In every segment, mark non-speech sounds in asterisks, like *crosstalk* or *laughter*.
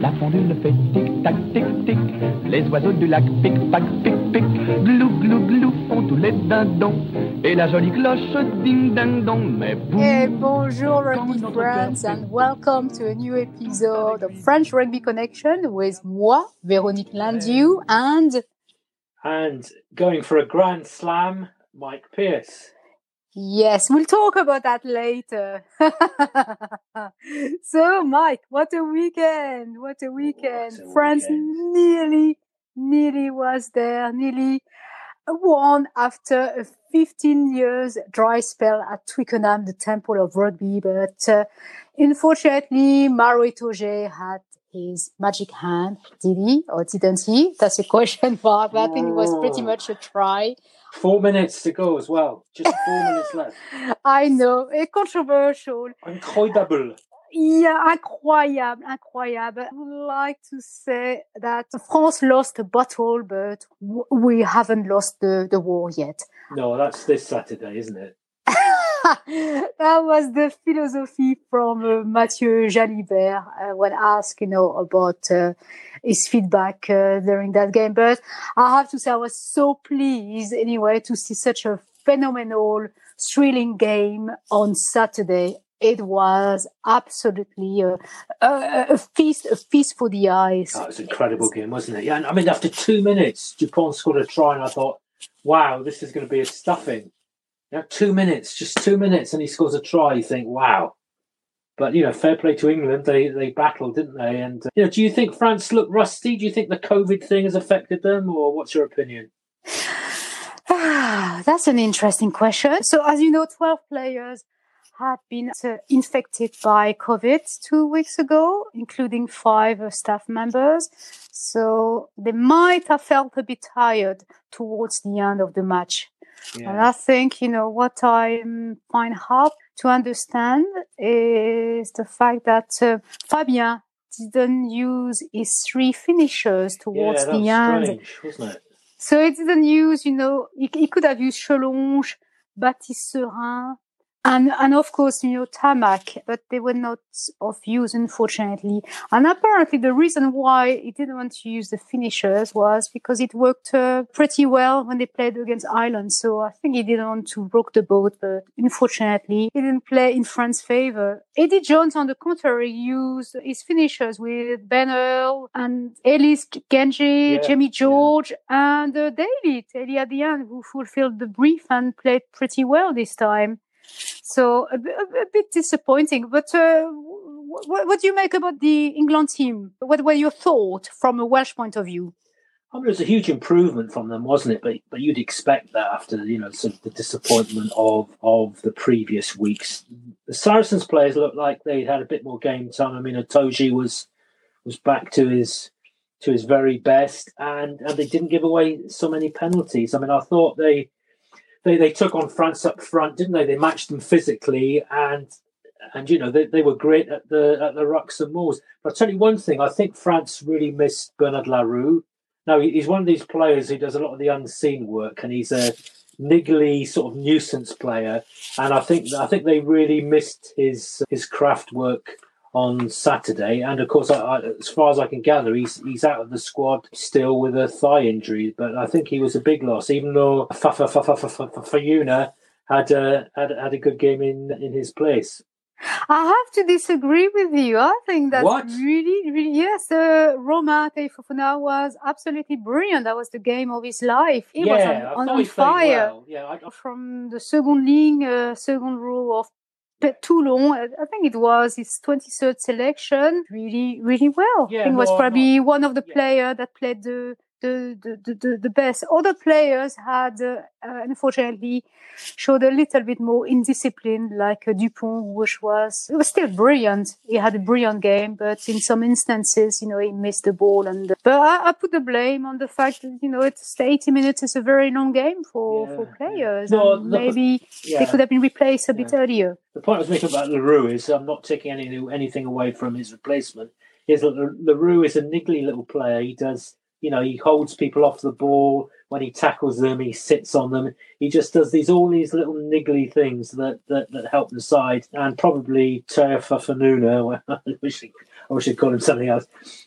La pendule fait tic-tac, tic-tic. Les oiseaux du lac pic-pac, pic-pic. Glou, glou, glou font tous les dindons. Et la jolie cloche ding-ding-dong. Mais vous. Hey, bonjour rugby friends and welcome to a new episode of French Rugby Connection with moi, Véronique Landieu, and and going for a grand slam, Mike Pierce. Yes, we'll talk about that later. *laughs* so, Mike, what a weekend! What a weekend! What a France weekend. nearly, nearly was there, nearly won after a 15 years dry spell at Twickenham, the temple of rugby. But uh, unfortunately, Maro Itoje had his magic hand. Did he or didn't he? That's a *laughs* question mark. But I think it was pretty much a try. Four minutes to go as well. Just four minutes *laughs* left. I know, a controversial. Incroyable. Yeah, incroyable, incroyable. I would like to say that France lost a battle, but w- we haven't lost the, the war yet. No, that's this Saturday, isn't it? *laughs* that was the philosophy from uh, Matthieu Jalibert uh, when asked, you know, about uh, his feedback uh, during that game. But I have to say, I was so pleased anyway to see such a phenomenal, thrilling game on Saturday. It was absolutely a, a, a feast, a feast for the eyes. That was an incredible game, wasn't it? Yeah, and I mean, after two minutes, Dupont scored a try, and I thought, wow, this is going to be a stuffing. Yeah, two minutes, just two minutes, and he scores a try. You think, wow. But you know, fair play to England. They they battled, didn't they? And uh, you know, do you think France look rusty? Do you think the COVID thing has affected them, or what's your opinion? Ah, that's an interesting question. So, as you know, 12 players had been uh, infected by COVID two weeks ago, including five uh, staff members. So, they might have felt a bit tired towards the end of the match. And I think, you know, what I find hard to understand is the fact that uh, Fabien didn't use his three finishers towards yeah, that the was end. strange, wasn't it? So he didn't use, you know, he, he could have used Jelonch, Baptiste Serin, and, and of course, you know, Ntamack, but they were not of use, unfortunately. And apparently the reason why he didn't want to use the finishers was because it worked uh, pretty well when they played against Ireland. So I think he didn't want to rock the boat, but unfortunately, he didn't play in France's favor. Eddie Jones, on the contrary, used his finishers with Ben Earl and Ellis Genge, Yeah, Jamie George, and uh, David, Ellie at the end, who fulfilled the brief and played pretty well this time. So a, bit- a, a bit disappointing, but uh, what, what do you make about the England team? What were your thoughts from a Welsh point of view? I mean, it was a huge improvement from them, wasn't it? But but you'd expect that after you know sort of the disappointment of of the previous weeks. The Saracens players looked like they had a bit more game time. I mean, Itoje was was back to his to his very best, and and they didn't give away so many penalties. I mean, I thought they they they took on France up front, didn't they? They matched them physically, and and you know they, they were great at the at the rucks and mauls. But I'll tell you one thing: I think France really missed Bernard Le Roux. Now he's one of these players who does a lot of the unseen work, and he's a niggly sort of nuisance player. And I think I think they really missed his his craft work on Saturday. And of course, I, I, as far as I can gather, he's he's out of the squad still with a thigh injury. But I think he was a big loss, even though Fafa Fafa Fayuna had a had, had a good game in in his place. I have to disagree with you. I think that What? really, really, yes, uh, Romain Taofifenua was absolutely brilliant. That was the game of his life. He was yeah, I on, on, on fire. well. Yeah, I, I- from the second league, uh, second row of Toulon. I I think it was his 23rd selection. Really, really well. Yeah, I think it was no, probably one of the yeah. players that played the, the, the, the, the, best. Other players had, uh, uh, unfortunately, showed a little bit more indiscipline, like uh, Dupont, which was, it was still brilliant. He had a brilliant game, but in some instances, you know, he missed the ball. And, but I, I put the blame on the fact that, you know, it's 80 minutes is a very long game for, Yeah, for players. No, and maybe yeah. they could have been replaced a bit earlier. the point I was making about Le Roux is I'm not taking any anything away from his replacement. Is that Le Roux is a niggly little player. He does, you know, he holds people off the ball when he tackles them. He sits on them. He just does these all these little niggly things that that, that help the side. And probably Teo Fafanuna, *laughs* I wish I I should call him something else,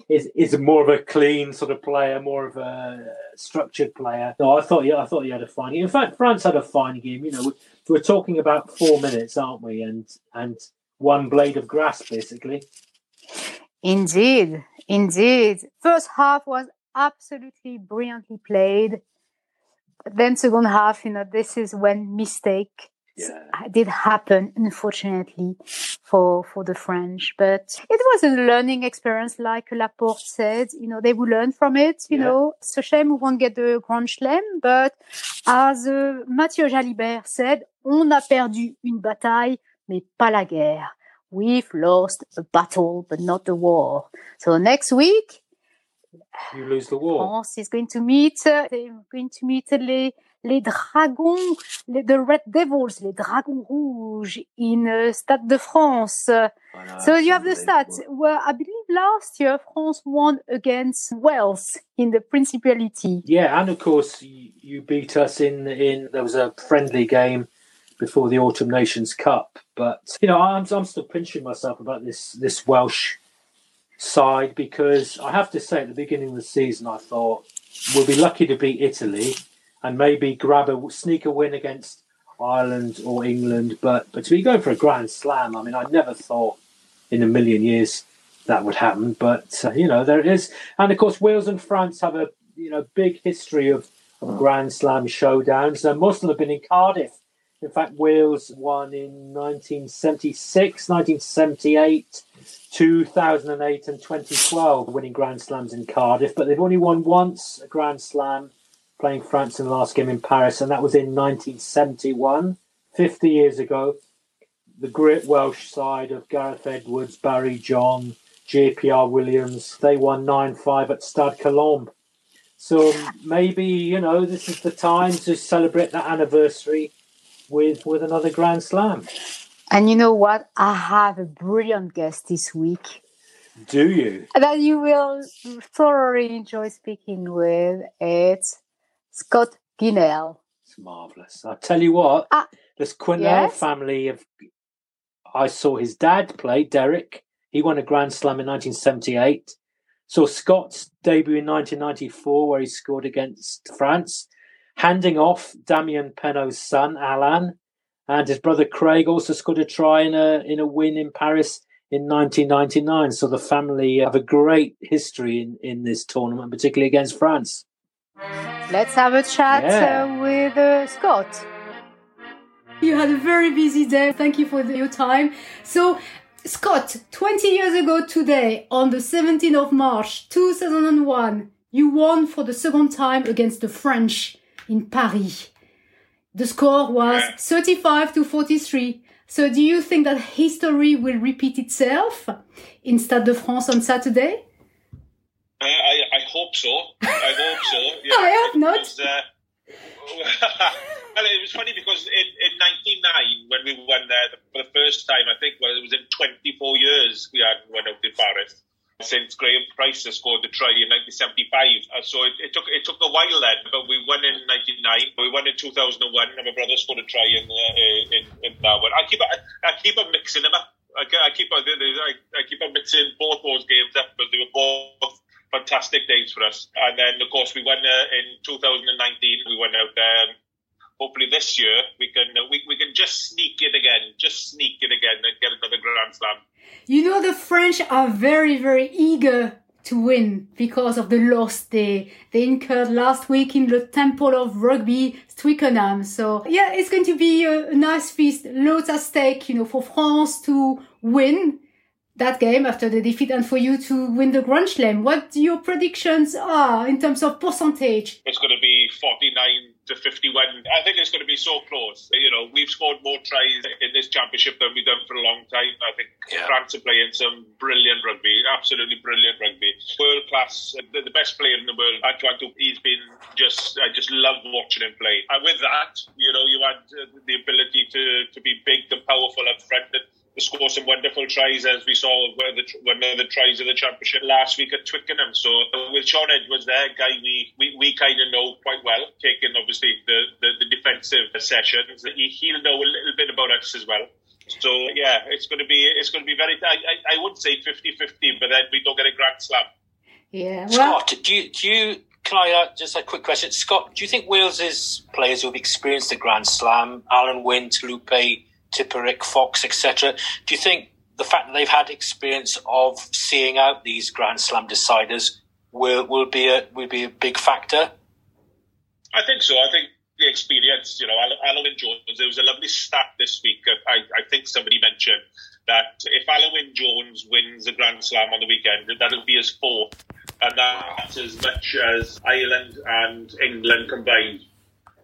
is is more of a clean sort of player, more of a structured player. No, I thought yeah, I thought he had a fine game. In fact, France had a fine game. You know, we're talking about four minutes, aren't we? And and one blade of grass, basically. Indeed, indeed. First half was absolutely brilliantly played. Then second half, you know, this is when mistake yeah. did happen, unfortunately, for for the French. But it was a learning experience, like Laporte said. You know, they will learn from it. You yeah. know, it's a shame we won't get the Grand Chelem, but as uh, Matthieu Jalibert said, on a perdu une bataille, mais pas la guerre. We've lost a battle, but not the war. So next week, you lose the war. France is going to meet. Uh, they're going to meet les les dragons, les, the Red Devils, les dragons rouges in uh, Stade de France. Voilà, so you have the stats. Well, I believe last year France won against Wales in the Principality. Yeah, and of course you, you beat us in in there was a friendly game before the Autumn Nations Cup. But you know, I'm I'm still pinching myself about this this Welsh side because I have to say at the beginning of the season I thought we'll be lucky to beat Italy and maybe grab a sneak a win against Ireland or England. But but to be going for a Grand Slam, I mean, I never thought in a million years that would happen. But uh, you know, there it is. And of course, Wales and France have a you know big history of, of Grand Slam showdowns. And most of them have been in Cardiff. In fact, Wales won in 1976, 1978, 2008, and 2012, winning Grand Slams in Cardiff. But they've only won once a Grand Slam playing France in the last game in Paris, and that was in 1971, 50 years ago. The great Welsh side of Gareth Edwards, Barry John, JPR Williams, they won 9 5 at Stade Colombes. So maybe, you know, this is the time to celebrate that anniversary with, with another Grand Slam. And you know what? I have a brilliant guest this week. Do you? That you will thoroughly enjoy speaking with. It's Scott Quinnell. It's marvelous. I tell you what, uh, this Quinnell yes? family of. I saw his dad play Derek. He won a Grand Slam in 1978. Saw Scott's debut in 1994, where he scored against France, handing off Damian Penaud's son Alan, and his brother Craig also scored a try in a in a win in Paris in 1999. So the family have a great history in, in this tournament, particularly against France. Let's have a chat yeah. uh, with uh, Scott. You had a very busy day. Thank you for the, your time. So, Scott, 20 years ago today, on the 17th of March 2001, you won for the second time against the French in Paris. The score was 35 to 43. So do you think that history will repeat itself in Stade de France on Saturday? I, I, I hope so. I hope so. Yeah, *laughs* I hope not. Was, uh, *laughs* well, it was funny because in, in 99, when we won there for the first time, I think well, it was in 24 years we had won out in Paris since Graham Scored the try in 1975. Uh, so it, it, took it took a while then, but we won in 99. We won in 2001, and my brother scored a try in uh, in, in that one. I keep I, I keep on mixing them up. I, I keep on I, I keep on mixing both those games up because they were both fantastic days for us. And then, of course, we won uh, in 2019. We went out there. Um, hopefully, this year we can uh, we, we can just sneak it again, just sneak it again, and get another Grand Slam. You know, the French are very, very eager to win because of the loss they they incurred last week in the Temple of Rugby, Twickenham. So yeah, it's going to be a, a nice feast, loads at stake, you know, for France to win that game after the defeat and for you to win the Grand Slam. What your predictions are in terms of percentage? It's going to be 49 to 51. I think it's going to be so close. You know, we've scored more tries in this championship than we've done for a long time. I think yeah. France are playing some brilliant rugby, absolutely brilliant rugby. World class, the, best player in the world. Antoine he's been just, I just love watching him play. And with that, you know, you had uh, the ability to, to be big and powerful up front. And score some wonderful tries as we saw the, one of the tries of the championship last week at Twickenham. So with Shaun Edwards there, guy we, we, we kind of know quite well, taking obviously the, the, the defensive sessions. He, he'll know a little bit about us as well. So yeah, it's going to be it's going to be very. I, I, I would say 50-50, but then we don't get a Grand Slam. Yeah. Well, Scott, do you, do you can I uh, just a quick question, Scott? Do you think Wales's players who've experienced the Grand Slam, Alan Wyn, Lupe, Tipuric, Fox, etc., do you think the fact that they've had experience of seeing out these Grand Slam deciders will will be a will be a big factor? I think so. I think the experience, you know, Alun Jones, there was a lovely stat this week. I, I think somebody mentioned that if Alun Jones wins the Grand Slam on the weekend, that'll be his fourth. And that's as much as Ireland and England combined.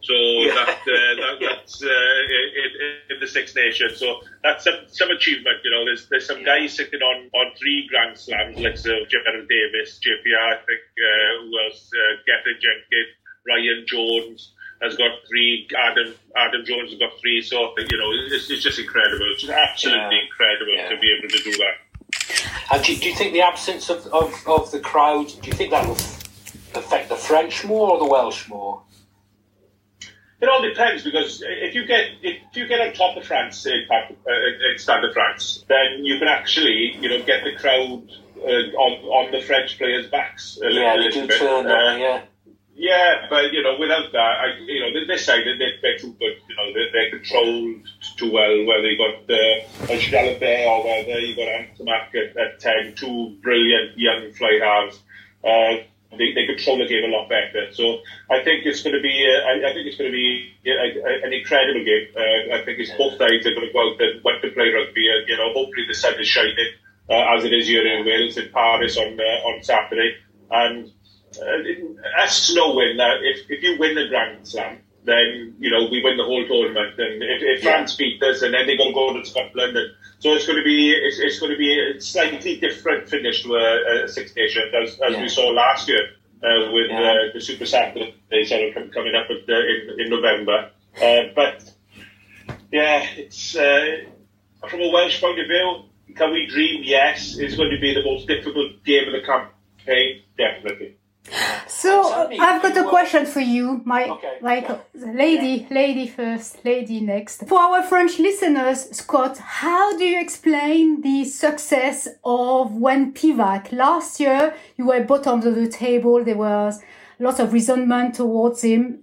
So yeah. that, uh, that, *laughs* that's uh, in, in, the Six Nations. So that's some, some achievement. You know, there's there's some guys sitting on, on three Grand Slams, like so Gerald Davies, JPR, I think, uh, who else? Uh, Gethin Jenkins, Ryan Jones has got three. Adam Adam Jones has got three. So you know, it's, it's just incredible. It's absolutely yeah. incredible yeah. to be able to do that. And do, do you think the absence of, of, of the crowd? Do you think that will affect the French more or the Welsh more? It all depends because if you get if you get on top of France in, uh, in Stade de France, then you can actually you know get the crowd uh, on on the French players' backs a yeah, little, bit. Turn uh, yeah. Yeah, but you know, without that, I, you know, this side they, they're too good. You know, they're, they're controlled too well. Whether you got uh, Jalibert or whether you got Ntamack at, at ten, two brilliant young fly halves. Uh, they, they control the game a lot better. So I think it's going to be uh, I, I, think it's going to be an incredible game. Uh, I think it's both sides are going to go out and want to play rugby. Uh, you know, hopefully the sun is shining uh, as it is here in Wales in Paris on uh, on Saturday. And uh, us knowing that if, if you win the Grand Slam, then you know we win the whole tournament. And if, if France beat us, and then they're going to go to Scotland, and so it's going to be it's, it's going to be a slightly different finish to a, a Six Nations as, as yeah. we saw last year uh, with yeah. uh, the Super Saturday sort coming up at, uh, in, in November. Uh, but yeah, it's uh, from a Welsh point of view. Can we dream? Yes, it's going to be the most difficult game of the campaign, definitely. So I've got a question for you, my okay. like lady, lady first, lady next. For our French listeners, Scott, how do you explain the success of Wayne Pivac? Last year, you were bottom of the table. There was lots of resentment towards him,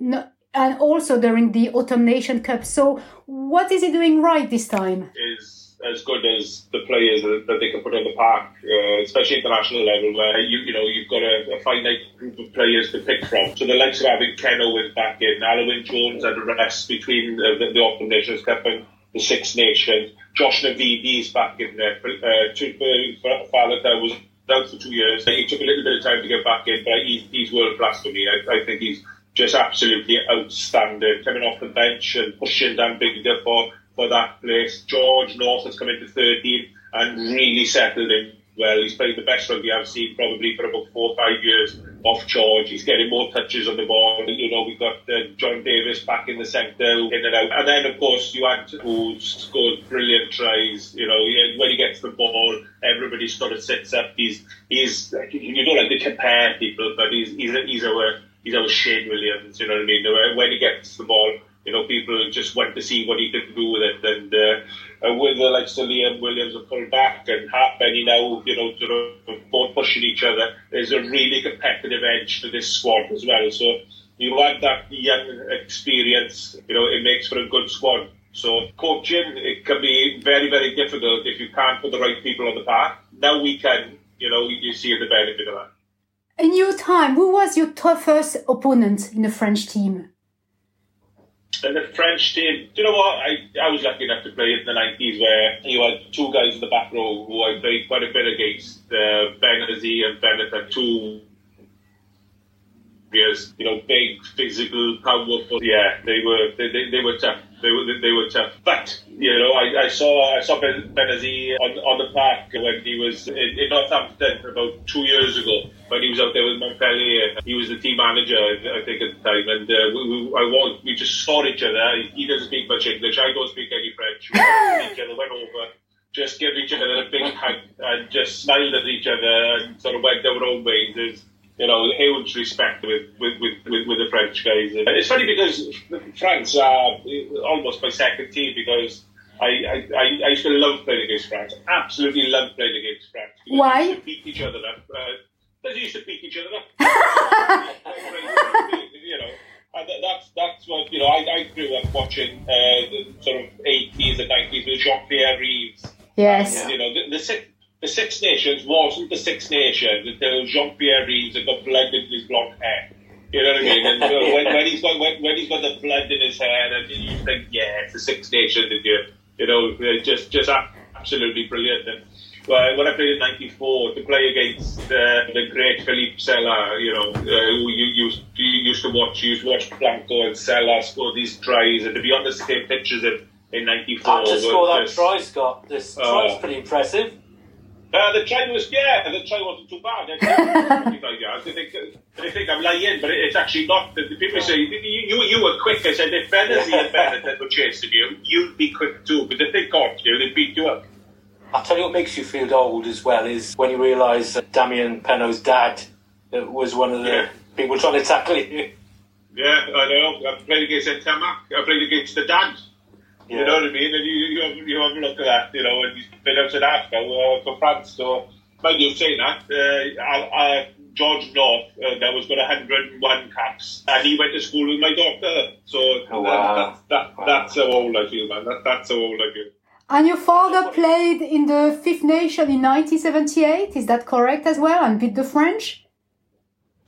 and also during the Autumn Nation Cup. So, what is he doing right this time? Is as good as the players that, they can put on the park, uh, especially international level, where you you know you've got a, a, finite group of players to pick from. So the likes of having Ken Owens back in, Alun Jones had a rest between uh, the, the Autumn Nations Cup and the Six Nations. Josh Navidi's back in there. Uh, Faletau was out for two years. He took a little bit of time to get back in, but he's, he's world class for me. I, I think he's just absolutely outstanding. Coming off the bench and pushing Dan Biggar for for that place. George North has come into 13 and really settled in well. He's played the best rugby I've seen probably for about four or five years off charge. He's getting more touches on the ball. You know, we've got uh, Jon Davies back in the centre, in and out. And then, of course, you had who scored brilliant tries. You know, when he gets the ball, everybody sort of sits up. He's, he's you don't like to compare people, but he's, he's, he's our, he's our Shane Williams, you know what I mean? When he gets the ball, you know, people just want to see what he could do with it. And uh, with the likes of Liam Williams have pulled back and Halfpenny now, you know, sort of both pushing each other, there's a really competitive edge to this squad as well. So you add that young experience, you know, it makes for a good squad. So coaching, it can be very, very difficult if you can't put the right people on the park. Now we can, you know, you see the benefit of that. In your time, who was your toughest opponent in the French team? And the French team, do you know what? I, I was lucky enough to play in the 90s where you had two guys in the back row who I played quite a bit against, uh, Benazzi and Bennett, two years, you know, big, physical, powerful. Yeah, they were they, they, they were tough. They were they were tough. But you know, I, I saw I saw ben, Benazzi on on the park when he was in, in Northampton about two years ago when he was out there with Montpellier. He was the team manager, I think, at the time, and uh, we, we, I was we just saw each other. He doesn't speak much English. I don't speak any French. We *laughs* each other went over just gave each other a big hug and just smiled at each other and sort of went our own ways. You know, huge respect with, with, with, with, the French guys. And it's funny because France are almost my second team because I, I, I, I used to love playing against France. Absolutely love playing against France. Why? used to beat each other up. Uh, they used to beat each other up. *laughs* you know, and that's that's what you know. I, I grew up watching uh, the sort of eighties and nineties with Jean-Pierre Rives. Yes. You know, the, the the Six Nations wasn't the Six Nations until Jean-Pierre Rives had got blood in his blonde hair. You know what I mean? And uh, when, when he's got when, when he's got the blood in his hair, and you think, yeah, it's the Six Nations, and you you know, uh, just just absolutely brilliant. And well, when I played in '94 to play against uh, the great Philippe Sella, you know, uh, who you used you used to watch, you used to watch Blanco and Sella score these tries, and to be on the same pitches in in '94. And to score that try, Scott, this Oh. try's pretty impressive. Uh, the train was yeah, the train wasn't too bad. *laughs* That. They think, they think I'm lying, but it's actually not. The, the people say you, you you were quick. I said if Benazzi and that were chasing you, you'd be quick too. But if they caught you, they beat you up. I'll tell you what makes you feel old as well is when you realise that Damian Penaud's dad uh, was one of the Yeah. people trying to tackle you. Yeah, I know. I played against Ntamack. I played against the dad. You know what I mean? And you, you, have, you have a look at that, you know, and he's been out in Africa uh, for France. So, mind you saying that, uh, I, I, George North, uh, that was got 101 caps, and he went to school with my daughter. So, Oh, wow. that, that, Wow. that's how old I feel, man. That, that's how old I feel. And your father played in the Fifth Nation in 1978, is that correct as well, and beat the French?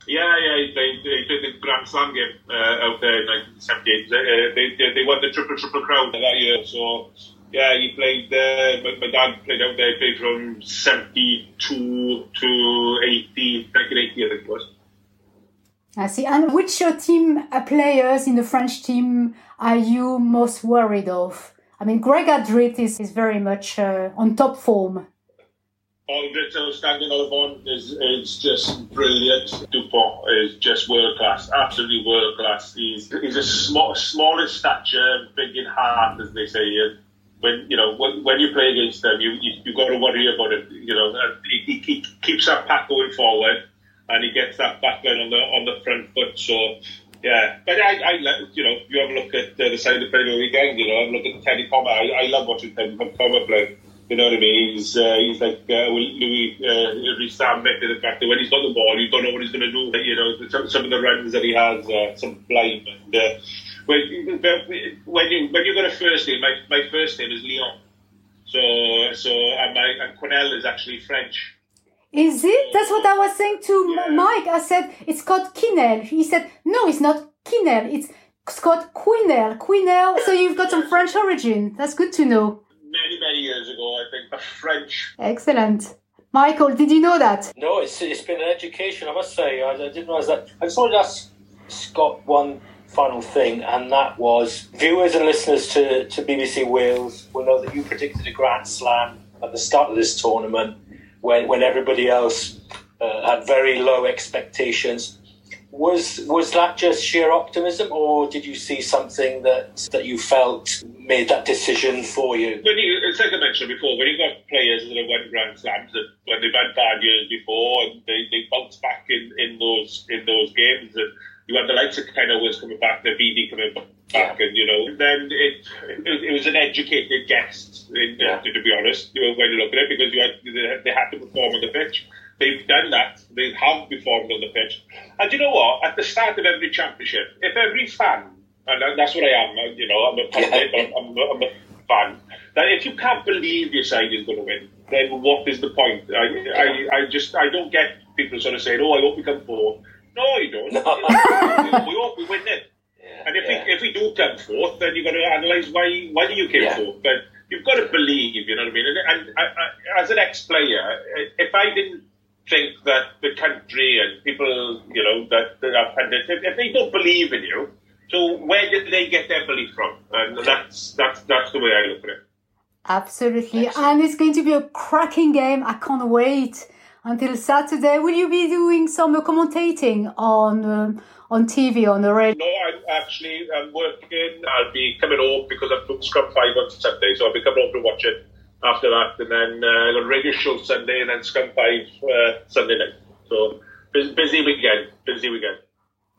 Yeah, yeah, he played, he played the Grand Slam game uh, out there in 1978. Uh, they, they, they won the triple triple crown that year. So, yeah, he played. Uh, my, my dad played out there. He played from 72 to 80, 1980, I think it was. I see. And which uh, team uh, players in the French team are you most worried of? I mean, Greg Alldritt is, is very much uh, on top form. Alldritt outstanding Ollivon is, is just brilliant. Dupont is just world class, absolutely world class. He's he's a small, small in stature, big in heart, as they say. And when you know when, when you play against them, you you you got to worry about it. You know, he, he, keeps that pack going forward, and he gets that backline on the on the front foot. So. Yeah, but I, I, you know, you have a look at the side of the weekend. You know, have a look at Teddy Palmer. I, I love watching Teddy Palmer play. You know what I mean? He's uh, he's like uh, Louis uh, Rees-Zammit in the fact that when he's got the ball, you don't know what he's going to do. You know, some, some of the runs that he has, uh, some blame. And uh, when when you when you got a first name, my, my first name is Leon. So so and my and Quenelle is actually French. Is it? That's what I was saying to Yeah. Mike. I said, it's called Kinel. He said, no, it's not Kinel. It's Scott Quinel. Quinel. So you've got some French origin. That's good to know. Many many years ago, I think a French. Excellent. Michael, did you know that? No, it's, it's been an education, I must say. I, I didn't realise that. I just wanted to ask Scott one final thing, and that was viewers and listeners to, to BBC Wales will know that you predicted a Grand Slam at the start of this tournament when, when everybody else uh, had very low expectations. Was was that just sheer optimism, or did you see something that that you felt made that decision for you? When you, it's like I mentioned before, when you've got players that have won Grand Slams and when they've had bad years before and they, they bounce back in, in those in those games and you had the likes of Ken Owens coming back, the BD coming back, and you know, then it it, it was an educated guess, in, Yeah. to, to be honest, you know, when you look at it, because you had, they, they had to perform on the pitch. They've done that. They have performed on the pitch. And you know what? At the start of every championship, if every fan, and that's what I am, you know, I'm a Yeah. I'm, I'm, I'm a fan, that if you can't believe your side is going to win, then what is the point? I, I, I just, I don't get people sort of saying, oh, I hope we come fourth. No, you don't. *laughs* No. *laughs* we hope we win it. And if, Yeah. we, if we do come fourth, then you've got to analyse why why you came Yeah. fourth. But you've got to believe, you know what I mean? And, and I, I, as an ex-player, if I didn't think that the country and people, you know, that, that are pundits, if, they don't believe in you, so where did they get their belief from? And that's that's that's the way I look at it. Absolutely. And it's going to be a cracking game. I can't wait until Saturday. Will you be doing some commentating on um, on TV, on the radio? No, I'm actually I'm working. I'll be coming home because I'm doing Scrum V on Sunday, so I'll be coming home to watch it after that, and then uh, I got a radio show Sunday, and then Scrum V uh, Sunday night. So busy, busy weekend, busy weekend.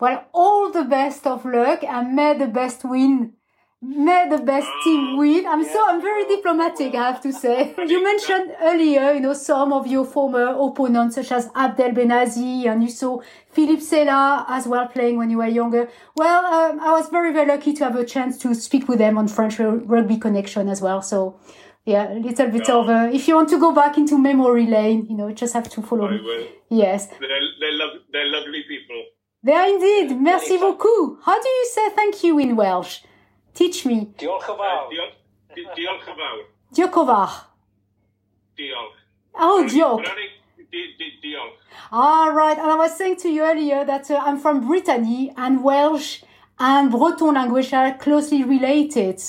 Well, all the best of luck and may the best win may the best team win. I'm so I'm very diplomatic, I have to say. You mentioned earlier, you know, some of your former opponents, such as Abdel Benazzi, and you saw Philippe Sella as well playing when you were younger. Well, um, I was very very lucky to have a chance to speak with them on French Rugby Connection as well. So. Yeah, a little bit of. Uh, if you want to go back into memory lane, you know, just have to follow me. Yes. They're, they're, lo- they're lovely people. They are indeed. Merci beaucoup. How do you say thank you in Welsh? Teach me. Diolch yn fawr. Diolch yn fawr. Diolch yn fawr. Diolch. Oh, diolch. Diolch. All right. And I was saying to you earlier that uh, I'm from Brittany and Welsh and Breton language are closely related.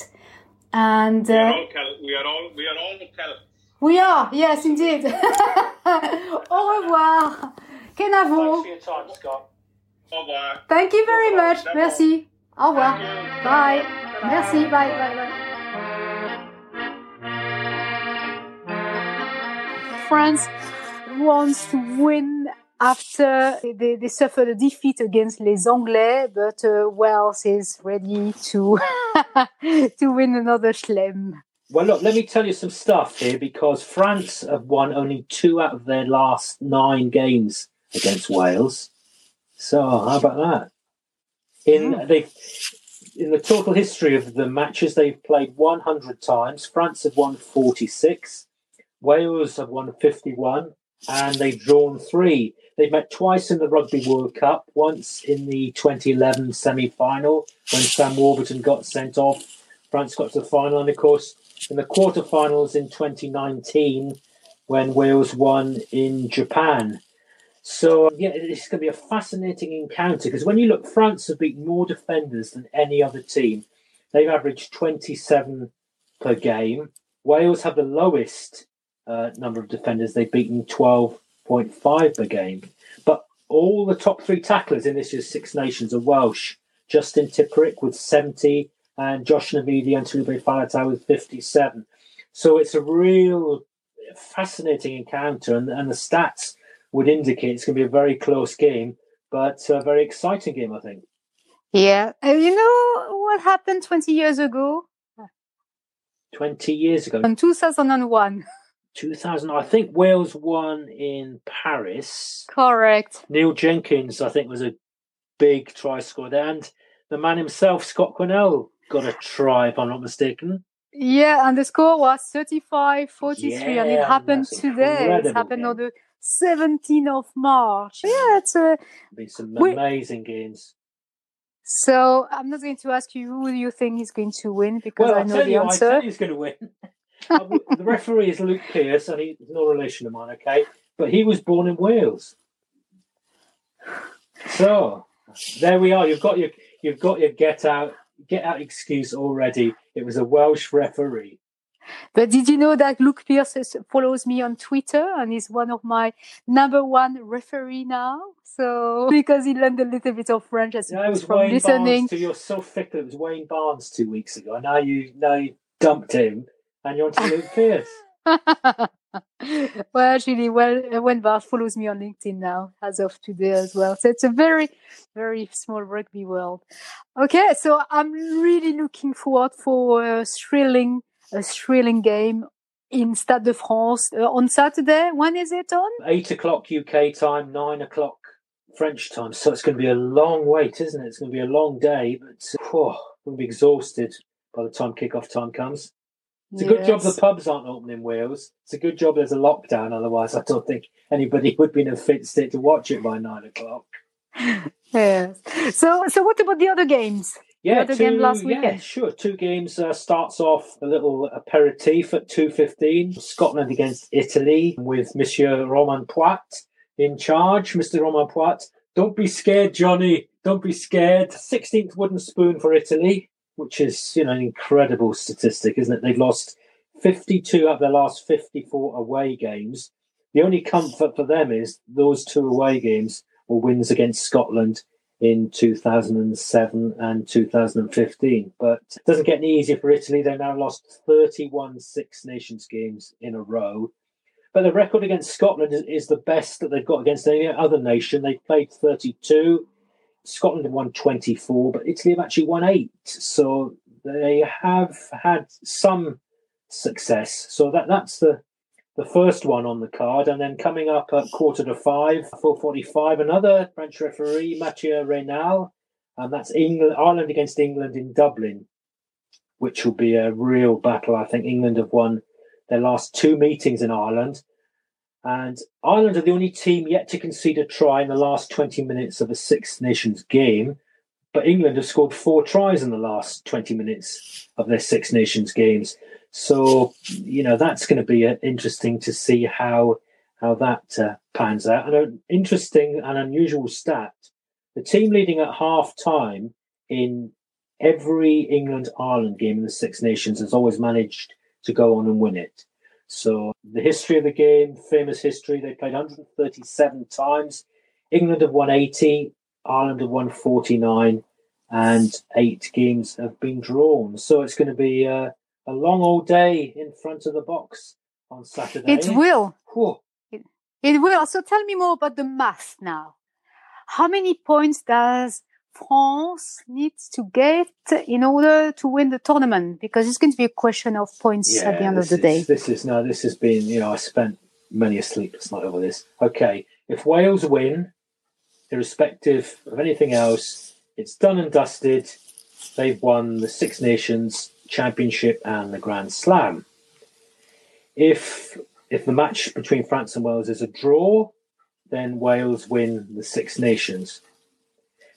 And uh, we, are all Cal- we are all we are all Celts. We are, yes, indeed. *laughs* Au revoir. Kenavo. Thanks for your time, Scott. Au revoir. Thank you very much. Merci. Au revoir. Bye. Merci. Bye. Bye. Bye. France wants to win after they, they suffered a defeat against les Anglais, but uh, Wales is ready to *laughs* to win another Schlem. Well, look, let me tell you some stuff here because France have won only two out of their last nine games against Wales. So how about that? In Hmm. they in the total history of the matches they've played 100 times. France have won 46, Wales have won 51, and they've drawn three. They've met twice in the Rugby World Cup, once in the 2011 semi final when Sam Warburton got sent off. France got to the final, and of course, in the quarterfinals in 2019 when Wales won in Japan. So, um, yeah, it's going to be a fascinating encounter because when you look, France have beaten more defenders than any other team. They've averaged 27 per game. Wales have the lowest uh, number of defenders. They've beaten 12.5 per game. But all the top three tacklers in this year's Six Nations are Welsh. Justin Tipuric with 70 and Josh Navidi and Taulupe Faletau with 57. So it's a real fascinating encounter, and, and the stats would indicate it's going to be a very close game, but a very exciting game, I think. Yeah. You know what happened 20 years ago? 20 years ago, In 2001. 2000, I think Wales won in Paris. Correct. Neil Jenkins, I think, was a big try scorer and the man himself, Scott Quinnell, got a try, if I'm not mistaken. Yeah, and the score was 35 43, and it happened today. It happened game. on the 17th of March. Yeah, it's a. Been some We- amazing games. So I'm not going to ask you who do you think is going to win because Well, I know the you, I answer. tell you who's going to win. *laughs* Uh, the referee is Luke Pearce, and he's no relation of mine, okay? But he was born in Wales. So there we are. You've got your you've got your get out get out excuse already. It was a Welsh referee. But did you know that Luke Pearce follows me on Twitter and is one of my number one referee now? So *laughs* because he learned a little bit of French as Yeah, was from Wayne listening. Barnes. You're so fickle. It was Wayne Barnes two weeks ago. Now you now you dumped him, and you're on to Luke Pearce. well, actually, well, Wenbart follows me on LinkedIn now as of today as well. So it's a very, very small rugby world. Okay, so I'm really looking forward for a thrilling, a thrilling game in Stade de France uh, on Saturday. When is it on? Eight o'clock UK time, nine o'clock French time. So it's going to be a long wait, isn't it? It's going to be a long day, but oh, we'll be exhausted by the time kick-off time comes. It's a good job the pubs aren't open in Wales. It's a good job there's a lockdown. Otherwise, I don't think anybody would be in a fit state to watch it by nine o'clock. *laughs* Yes. So, so what about the other games? Yeah, the other game last yeah, sure. Two games uh, starts off a little aperitif at two fifteen. Scotland against Italy with Monsieur Romain Poite in charge. Mister Romain Poite, don't be scared, Johnny. Don't be scared. Sixteenth wooden spoon for Italy, which is you know an incredible statistic, isn't it? They've lost fifty-two out of their last fifty-four away games. The only comfort for them is those two away games were wins against Scotland in 2007 and 2015. But it doesn't get any easier for Italy. They've now lost 31 Six Nations games in a row. But the record against Scotland is, is the best that they've got against any other nation. They've played 32. Scotland have won 24, but Italy have actually won eight. So they have had some success. So that that's the the first one on the card, and then coming up at quarter to five, four forty-five, another French referee, Mathieu Raynal, and that's England, Ireland against England in Dublin, which will be a real battle. I think England have won their last two meetings in Ireland, and Ireland are the only team yet to concede a try in the last twenty minutes of a Six Nations game. But England have scored four tries in the last 20 minutes of their Six Nations games. So, you know, that's going to be uh, interesting to see how how that uh, pans out. And an interesting and unusual stat the team leading at half time in every England Ireland game in the Six Nations has always managed to go on and win it. So, the history of the game, famous history, they played 137 times. England have won 80, Ireland have won 49, and eight games have been drawn. So, it's going to be. Uh, a long old day in front of the box on Saturday. It will. It, it will. So tell me more about the math now. How many points does France needs to get in order to win the tournament? Because it's going to be a question of points yeah, at the end of the is, day. This is now. This has been. You know, I spent many a sleepless night over this. Okay, if Wales win, irrespective of anything else, it's done and dusted. They've won the Six Nations Championship and the Grand Slam. If if the match between France and Wales is a draw, then Wales win the Six Nations.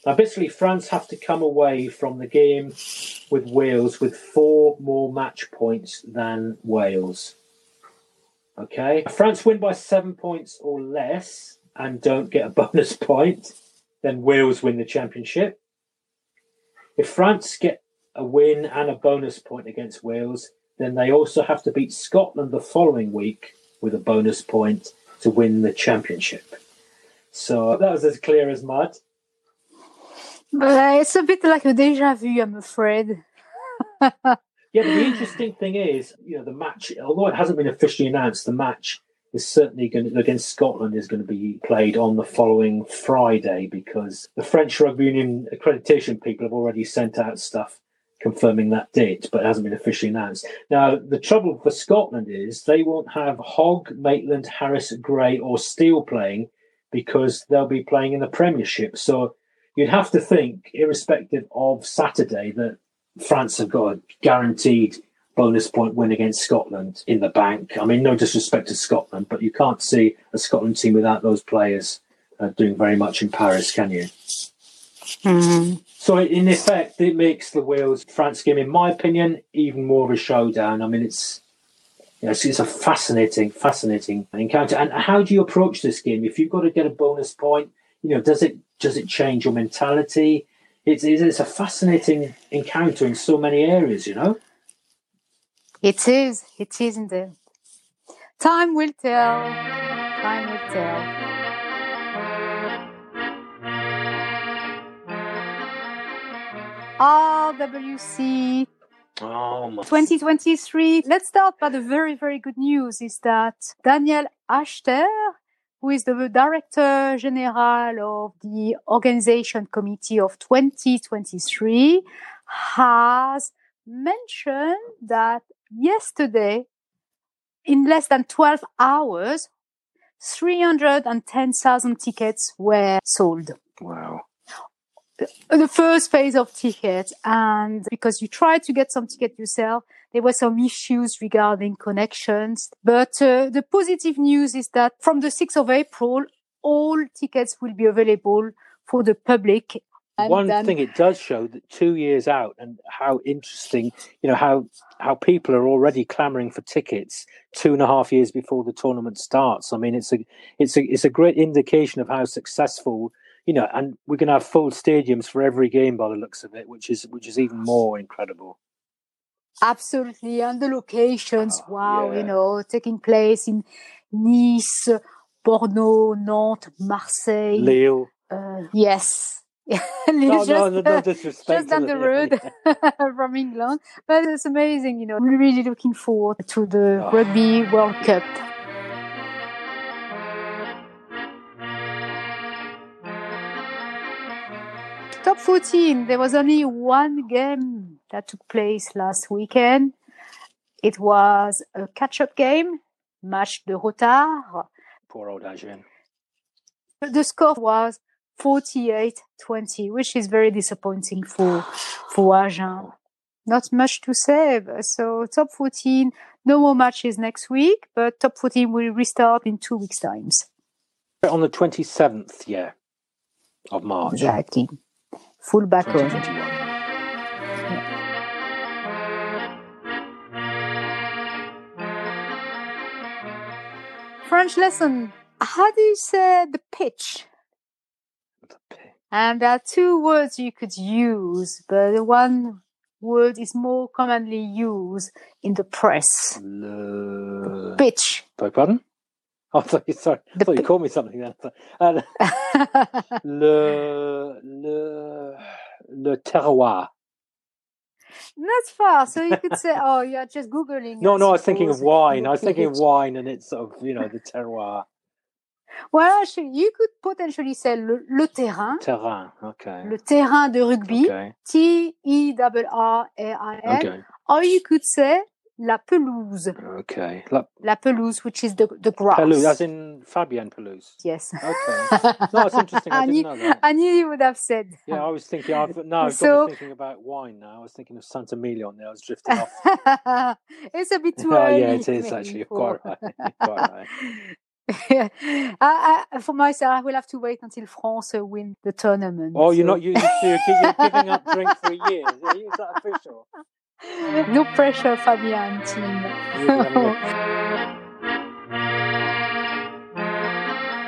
Now, basically, France have to come away from the game with Wales with four more match points than Wales. Okay, France win by seven points or less and don't get a *laughs* bonus point, then Wales win the championship. If France get a win and a bonus point against Wales, then they also have to beat Scotland the following week with a bonus point to win the championship. So that was as clear as mud. But it's a bit like a deja vu, I'm afraid. *laughs* yeah, the interesting thing is, you know, the match, although it hasn't been officially announced, the match is certainly going to, against Scotland is going to be played on the following Friday because the French Rugby Union accreditation people have already sent out stuff confirming that date, but it hasn't been officially announced. Now, the trouble for Scotland is they won't have Hogg, Maitland, Harris, Gray, or Steele playing because they'll be playing in the Premiership. So you'd have to think, irrespective of Saturday, that France have got a guaranteed bonus point win against Scotland in the bank. I mean, no disrespect to Scotland, but you can't see a Scotland team without those players uh, doing very much in Paris, can you? Mm. So in effect, it makes the Wales France game, in my opinion, even more of a showdown. I mean, it's you know, it's, it's, a fascinating, fascinating encounter. And how do you approach this game? If you've got to get a bonus point, you know, does it does it change your mentality? It's it's a fascinating encounter in so many areas. You know. It is. It is indeed. Time will tell. Time will tell. RWC Oh, 2023. Let's start by the very, very good news is that Daniel Achter, who is the Director General of the Organization Committee of 2023, has mentioned that yesterday, in less than 12 hours, 310,000 tickets were sold. Wow the first phase of tickets and because you tried to get some ticket yourself there were some issues regarding connections. But uh, the positive news is that from the 6th of april all tickets will be available for the public. One then, thing it does show that two years out and how interesting you know how how people are already clamoring for tickets two and a half years before the tournament starts. I mean it's a it's a it's a great indication of how successful you know, and we're going to have full stadiums for every game by the looks of it, which is which is even more incredible. Absolutely, and the locations, oh, wow, yeah. you know, taking place in Nice, Bordeaux, Nantes, Marseille, Lille. Uh, yes. *laughs* no, just, no, no, no *laughs* disrespect. just down the road *laughs* from England, but it's amazing. You know, we're really looking forward to the oh. Rugby World Cup. Top 14, there was only one game that took place last weekend. It was a catch-up game, match de retard. Poor old Agen. The score was 48-20, which is very disappointing for for Agen. Not much to save. So top 14, no more matches next week, but top 14 will restart in two weeks' times. On the 27th, yeah, of March. Exactly. Full back on. French lesson. How do you say the pitch? And um, there are two words you could use, but the one word is more commonly used in the press. Le... Pitch. Beg pardon? Oh, sorry. I The thought you called me something then. Uh, le, le, le terroir. Not far. So you could say, oh, you're just Googling. No, no, I was thinking of wine. I was thinking of wine and it's sort of, you know, the terroir. Well, actually, you could potentially say le, le terrain, Terrain. Okay. le terrain de rugby, Okay. T E R R A I N, Okay. or you could say la pelouse, Okay. La, la pelouse, which is the the grass. Pelouse, as in Fabien Pelous. yes. Okay. *laughs* No, it's interesting. I I didn't knew, know that. I knew you would have said. Yeah, I was thinking. I've, no, I've So- thinking about wine now. I was thinking of Santa Emilion there. I was drifting off. *laughs* it's a bit too *laughs* oh, early. yeah, it is actually. You're for- quite right. You're quite right. I, I, for myself, I will have to wait until France uh, win the tournament. Oh, you're so- not. You, you're, you're giving up drink for a year. Is that official? No pressure, Fabian team.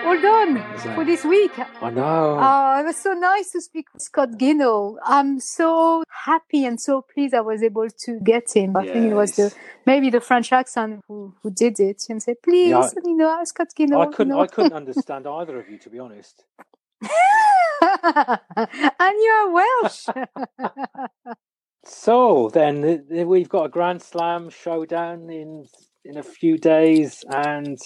All done for this week. Oh, I know. Oh, it was so nice to speak with Scott Quinnell. I'm so happy and so pleased I was able to get him. I think it was the maybe the French accent who, who did it and said, please, Yeah, you know, Scott Quinnell. I couldn't. you know. I couldn't *laughs* understand either of you, to be honest. *laughs* and you're Welsh. *laughs* So then th- th- we've got a Grand Slam showdown in in a few days, and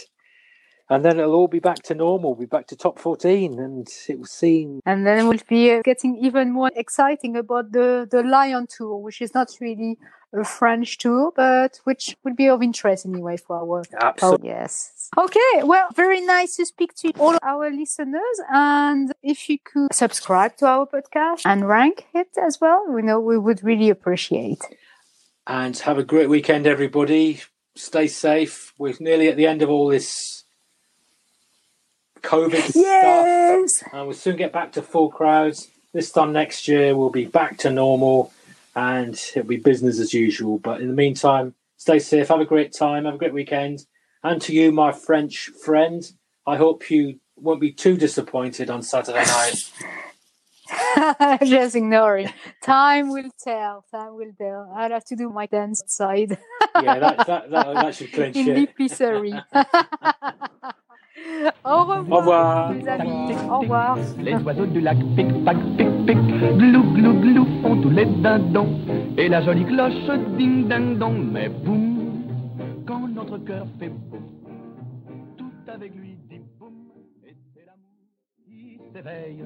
and then it'll all be back to normal. We'll be back to top fourteen, and it will seem and then we'll be uh, getting even more exciting about the, the Lion Tour, which is not really a French tour, but which would be of interest anyway for our absolutely. Oh, yes. Okay. Well, very nice to speak to all our listeners. And if you could subscribe to our podcast and rank it as well, we know we would really appreciate. And have a great weekend, everybody. Stay safe. We're nearly at the end of all this COVID stuff. And we'll soon get back to full crowds. This time next year, we'll be back to normal and it'll be business as usual. But in the meantime, stay safe, have a great time, have a great weekend. And to you, my French friend, I hope you won't be too disappointed on Saturday night. *laughs* Just ignore it. Time will tell. Time will tell. I'll have to do my dance outside yeah, that, that, that, that should *laughs* clinch in it. l'épicerie. *laughs* Au revoir. Au revoir. les amis. Au revoir. Les oiseaux du lac pic pac pic pic glou glou glou font tous les dindons et la jolie cloche ding ding dong mais boum quand notre cœur fait boum tout avec lui dit boum et c'est l'amour qui s'éveille